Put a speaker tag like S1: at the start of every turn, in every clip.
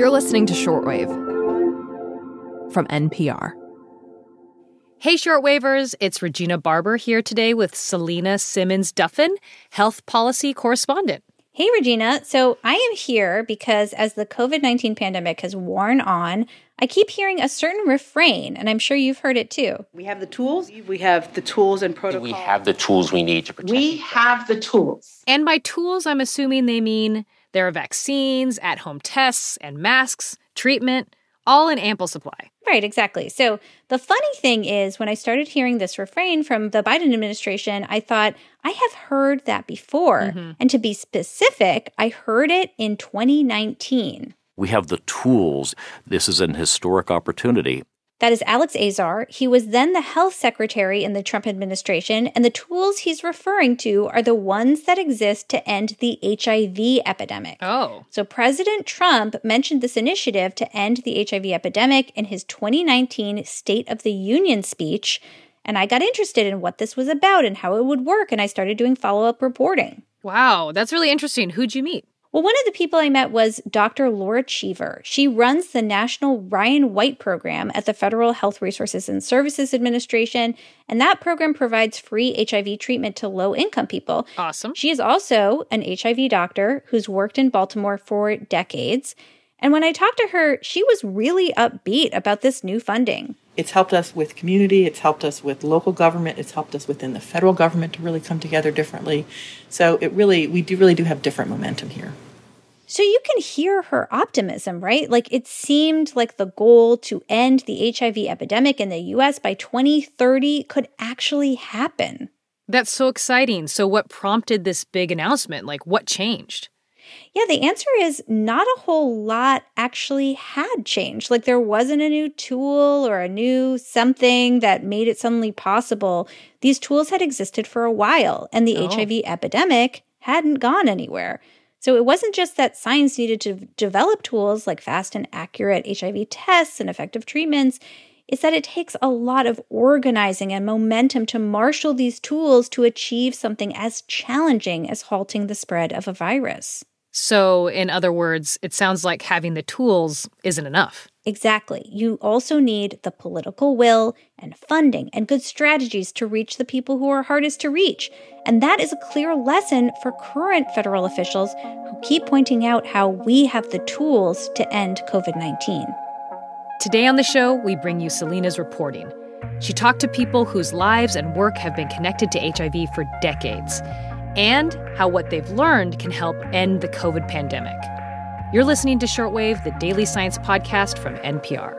S1: You're listening to Shortwave from NPR.
S2: Hey, shortwavers, it's Regina Barber here today with Selena Simmons Duffin, health policy correspondent.
S3: Hey, Regina. So I am here because as the COVID 19 pandemic has worn on, I keep hearing a certain refrain, and I'm sure you've heard it too.
S4: We have the tools. We have the tools and protocols.
S5: We have the tools we need to protect.
S4: We have the tools.
S2: And by tools, I'm assuming they mean there are vaccines, at home tests, and masks, treatment, all in ample supply.
S3: Right, exactly. So the funny thing is, when I started hearing this refrain from the Biden administration, I thought, I have heard that before. Mm-hmm. And to be specific, I heard it in 2019.
S5: We have the tools. This is an historic opportunity.
S3: That is Alex Azar. He was then the health secretary in the Trump administration, and the tools he's referring to are the ones that exist to end the HIV epidemic.
S2: Oh.
S3: So President Trump mentioned this initiative to end the HIV epidemic in his 2019 State of the Union speech, and I got interested in what this was about and how it would work, and I started doing follow up reporting.
S2: Wow, that's really interesting. Who'd you meet?
S3: Well, one of the people I met was Dr. Laura Cheever. She runs the National Ryan White Program at the Federal Health Resources and Services Administration, and that program provides free HIV treatment to low income people.
S2: Awesome.
S3: She is also an HIV doctor who's worked in Baltimore for decades. And when I talked to her, she was really upbeat about this new funding.
S4: It's helped us with community, it's helped us with local government, it's helped us within the federal government to really come together differently. So it really, we do really do have different momentum here.
S3: So you can hear her optimism, right? Like it seemed like the goal to end the HIV epidemic in the US by 2030 could actually happen.
S2: That's so exciting. So, what prompted this big announcement? Like, what changed?
S3: Yeah, the answer is not a whole lot actually had changed. Like there wasn't a new tool or a new something that made it suddenly possible. These tools had existed for a while, and the oh. HIV epidemic hadn't gone anywhere. So it wasn't just that science needed to develop tools like fast and accurate HIV tests and effective treatments. It's that it takes a lot of organizing and momentum to marshal these tools to achieve something as challenging as halting the spread of a virus.
S2: So, in other words, it sounds like having the tools isn't enough.
S3: Exactly. You also need the political will and funding and good strategies to reach the people who are hardest to reach. And that is a clear lesson for current federal officials who keep pointing out how we have the tools to end COVID 19.
S2: Today on the show, we bring you Selena's reporting. She talked to people whose lives and work have been connected to HIV for decades and how what they've learned can help end the COVID pandemic. You're listening to Shortwave, the daily science podcast from NPR.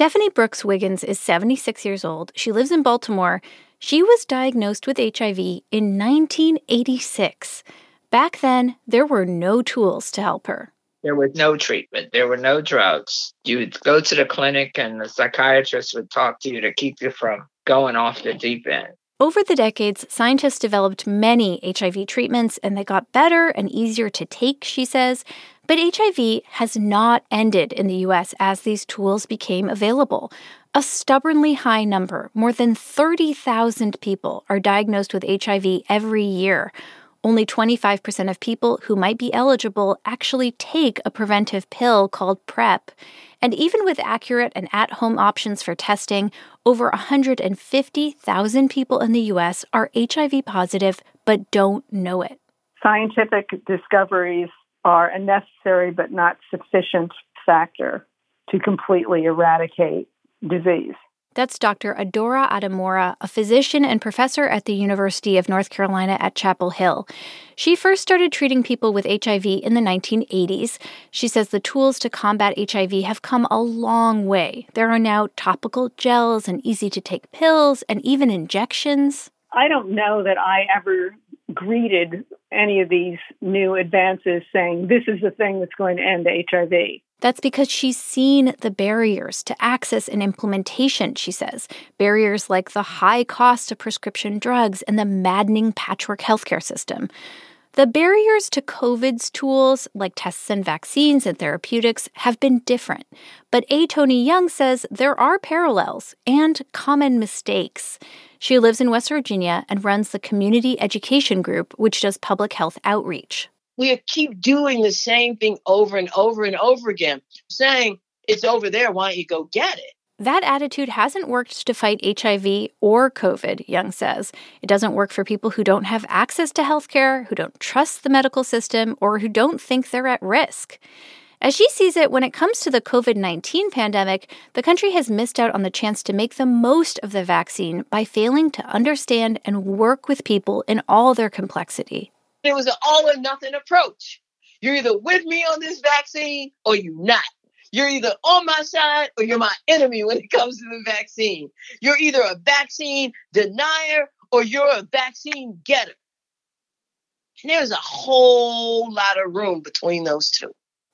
S3: Stephanie Brooks Wiggins is 76 years old. She lives in Baltimore. She was diagnosed with HIV in 1986. Back then, there were no tools to help her.
S6: There was no treatment. There were no drugs. You would go to the clinic and the psychiatrist would talk to you to keep you from going off the deep end.
S3: Over the decades, scientists developed many HIV treatments and they got better and easier to take, she says. But HIV has not ended in the US as these tools became available. A stubbornly high number, more than 30,000 people, are diagnosed with HIV every year. Only 25% of people who might be eligible actually take a preventive pill called PrEP. And even with accurate and at home options for testing, over 150,000 people in the US are HIV positive but don't know it.
S7: Scientific discoveries are a necessary but not sufficient factor to completely eradicate disease.
S3: That's Dr. Adaora Adimora, a physician and professor at the University of North Carolina at Chapel Hill. She first started treating people with HIV in the 1980s. She says the tools to combat HIV have come a long way. There are now topical gels and easy to take pills and even injections.
S7: I don't know that I ever greeted any of these new advances saying this is the thing that's going to end HIV.
S3: That's because she's seen the barriers to access and implementation, she says. Barriers like the high cost of prescription drugs and the maddening patchwork healthcare system.
S8: The barriers to COVID's tools, like tests and vaccines and therapeutics, have been different. But A. Toni Young says there are parallels and common mistakes. She lives in West Virginia and runs the Community Education Group, which does public health outreach.
S9: We keep doing the same thing over and over and over again, saying, it's over there, why don't you go get it?
S8: That attitude hasn't worked to fight HIV or COVID, Young says. It doesn't work for people who don't have access to healthcare, who don't trust the medical system, or who don't think they're at risk. As she sees it, when it comes to the COVID 19 pandemic, the country has missed out on the chance to make the most of the vaccine by failing to understand and work with people in all their complexity.
S9: It was an all or nothing approach. You're either with me on this vaccine or you're not. You're either on my side or you're my enemy when it comes to the vaccine. You're either a vaccine denier or you're a vaccine getter. And there's a whole lot of room between those two.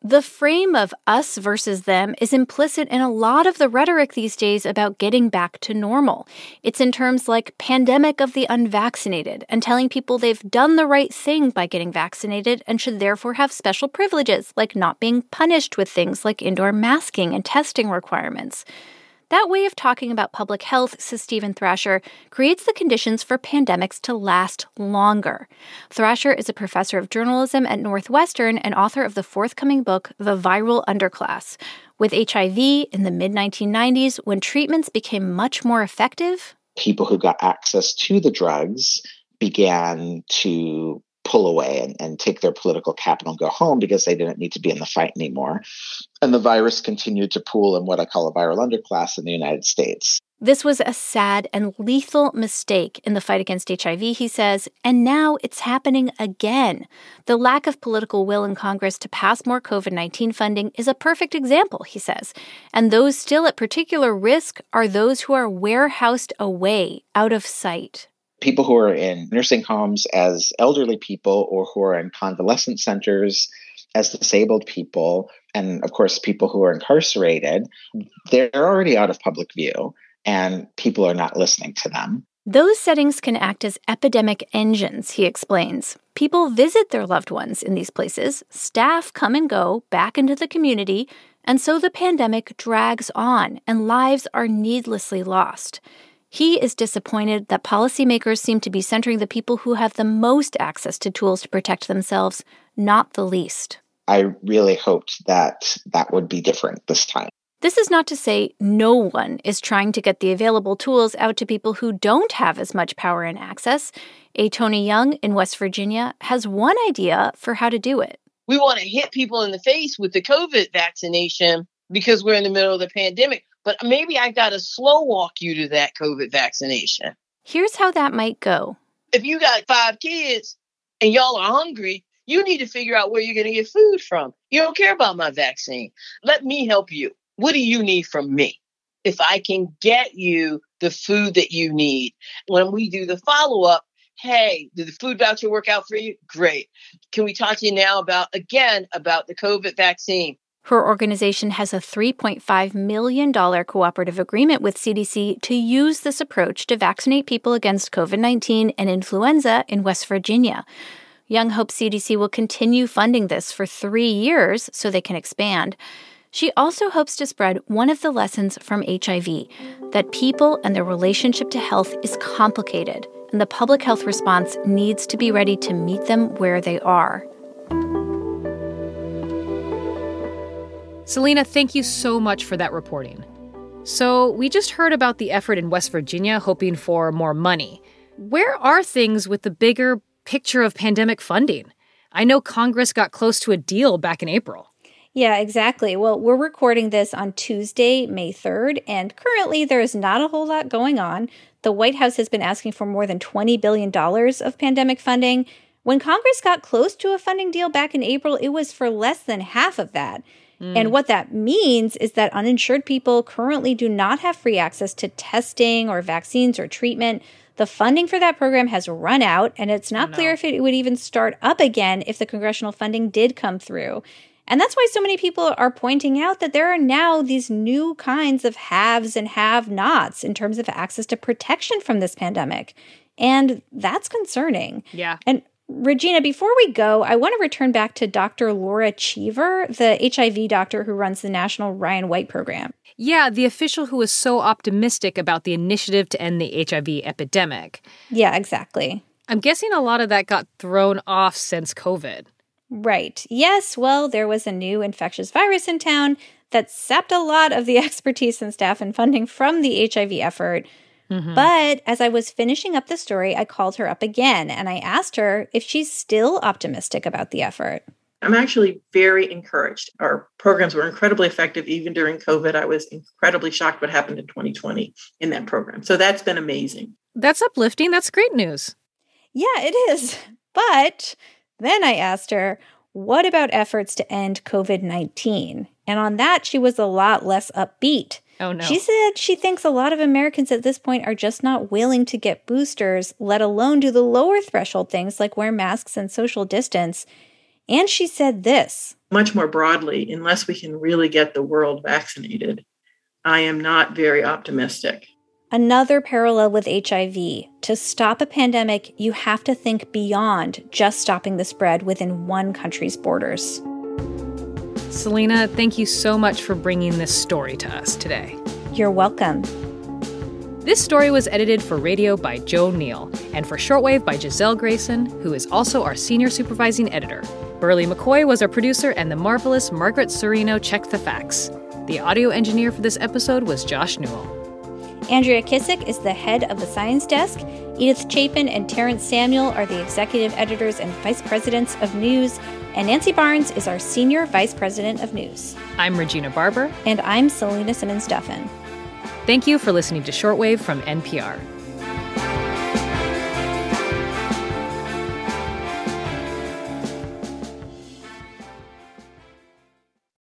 S8: The frame of us versus them is implicit in a lot of the rhetoric these days about getting back to normal. It's in terms like pandemic of the unvaccinated and telling people they've done the right thing by getting vaccinated and should therefore have special privileges, like not being punished with things like indoor masking and testing requirements. That way of talking about public health, says Steven Thrasher, creates the conditions for pandemics to last longer. Thrasher is a professor of journalism at Northwestern and author of the forthcoming book, The Viral Underclass. With HIV in the mid 1990s, when treatments became much more effective,
S10: people who got access to the drugs began to pull away and, and take their political capital and go home because they didn't need to be in the fight anymore. And the virus continued to pool in what I call a viral underclass in the United States.
S8: This was a sad and lethal mistake in the fight against HIV, he says, and now it's happening again. The lack of political will in Congress to pass more COVID 19 funding is a perfect example, he says. And those still at particular risk are those who are warehoused away, out of sight
S10: people who are in nursing homes as elderly people or who are in convalescent centers as disabled people, and of course, people who are incarcerated, they're already out of public view and people are not listening to them.
S8: Those settings can act as epidemic engines, he explains. People visit their loved ones in these places, staff come and go back into the community, and so the pandemic drags on and lives are needlessly lost. He is disappointed that policymakers seem to be centering the people who have the most access to tools to protect themselves, not the least.
S10: I really hoped that that would be different this time.
S8: This is not to say no one is trying to get the available tools out to people who don't have as much power and access. A. Toni Young in West Virginia has one idea for how to do it.
S9: We want to hit people in the face with the COVID vaccination because we're in the middle of the pandemic but maybe I got to slow walk you to that COVID vaccination.
S8: Here's how that might go.
S9: If you got five kids and y'all are hungry, you need to figure out where you're going to get food from. You don't care about my vaccine. Let me help you. What do you need from me? If I can get you the food that you need, when we do the follow up, hey, did the food voucher work out for you? Great. Can we talk to you now about, again, about the COVID vaccine?
S8: Her organization has a $3.5 million cooperative agreement with CDC to use this approach to vaccinate people against COVID 19 and influenza in West Virginia. Young hopes CDC will continue funding this for three years so they can expand. She also hopes to spread one of the lessons from HIV that people and their relationship to health is complicated, and the public health response needs to be ready to meet them where they are.
S2: Selena, thank you so much for that reporting. So, we just heard about the effort in West Virginia hoping for more money. Where are things with the bigger picture of pandemic funding? I know Congress got close to a deal back in April.
S3: Yeah, exactly. Well, we're recording this on Tuesday, May 3rd, and currently there is not a whole lot going on. The White House has been asking for more than $20 billion of pandemic funding. When Congress got close to a funding deal back in April, it was for less than half of that. Mm. And what that means is that uninsured people currently do not have free access to testing or vaccines or treatment. The funding for that program has run out, and it's not oh, no. clear if it would even start up again if the congressional funding did come through. And that's why so many people are pointing out that there are now these new kinds of haves and have nots in terms of access to protection from this pandemic. And that's concerning.
S2: Yeah.
S3: And Regina, before we go, I want to return back to Dr. Laura Cheever, the HIV doctor who runs the National Ryan White program.
S2: Yeah, the official who was so optimistic about the initiative to end the HIV epidemic.
S3: Yeah, exactly.
S2: I'm guessing a lot of that got thrown off since COVID.
S3: Right. Yes, well, there was a new infectious virus in town that sapped a lot of the expertise and staff and funding from the HIV effort. Mm-hmm. But as I was finishing up the story, I called her up again and I asked her if she's still optimistic about the effort.
S4: I'm actually very encouraged. Our programs were incredibly effective even during COVID. I was incredibly shocked what happened in 2020 in that program. So that's been amazing.
S2: That's uplifting. That's great news.
S3: Yeah, it is. But then I asked her, what about efforts to end COVID 19? And on that, she was a lot less upbeat.
S2: Oh, no.
S3: She said she thinks a lot of Americans at this point are just not willing to get boosters, let alone do the lower threshold things like wear masks and social distance. And she said this
S4: much more broadly, unless we can really get the world vaccinated, I am not very optimistic.
S3: Another parallel with HIV. To stop a pandemic, you have to think beyond just stopping the spread within one country's borders.
S2: Selena, thank you so much for bringing this story to us today.
S3: You're welcome.
S2: This story was edited for radio by Joe Neel and for shortwave by Gisele Grayson, who is also our senior supervising editor. Berly McCoy was our producer, and the marvelous Margaret Cirino checked the facts. The audio engineer for this episode was Josh Newell.
S3: Andrea Kissack is the head of the science desk. Edith Chapin and Terence Samuel are the executive editors and vice presidents of news. And Nancy Barnes is our senior vice president of news.
S2: I'm Regina Barber.
S3: And I'm Selena Simmons Duffin.
S2: Thank you for listening to Shortwave from NPR.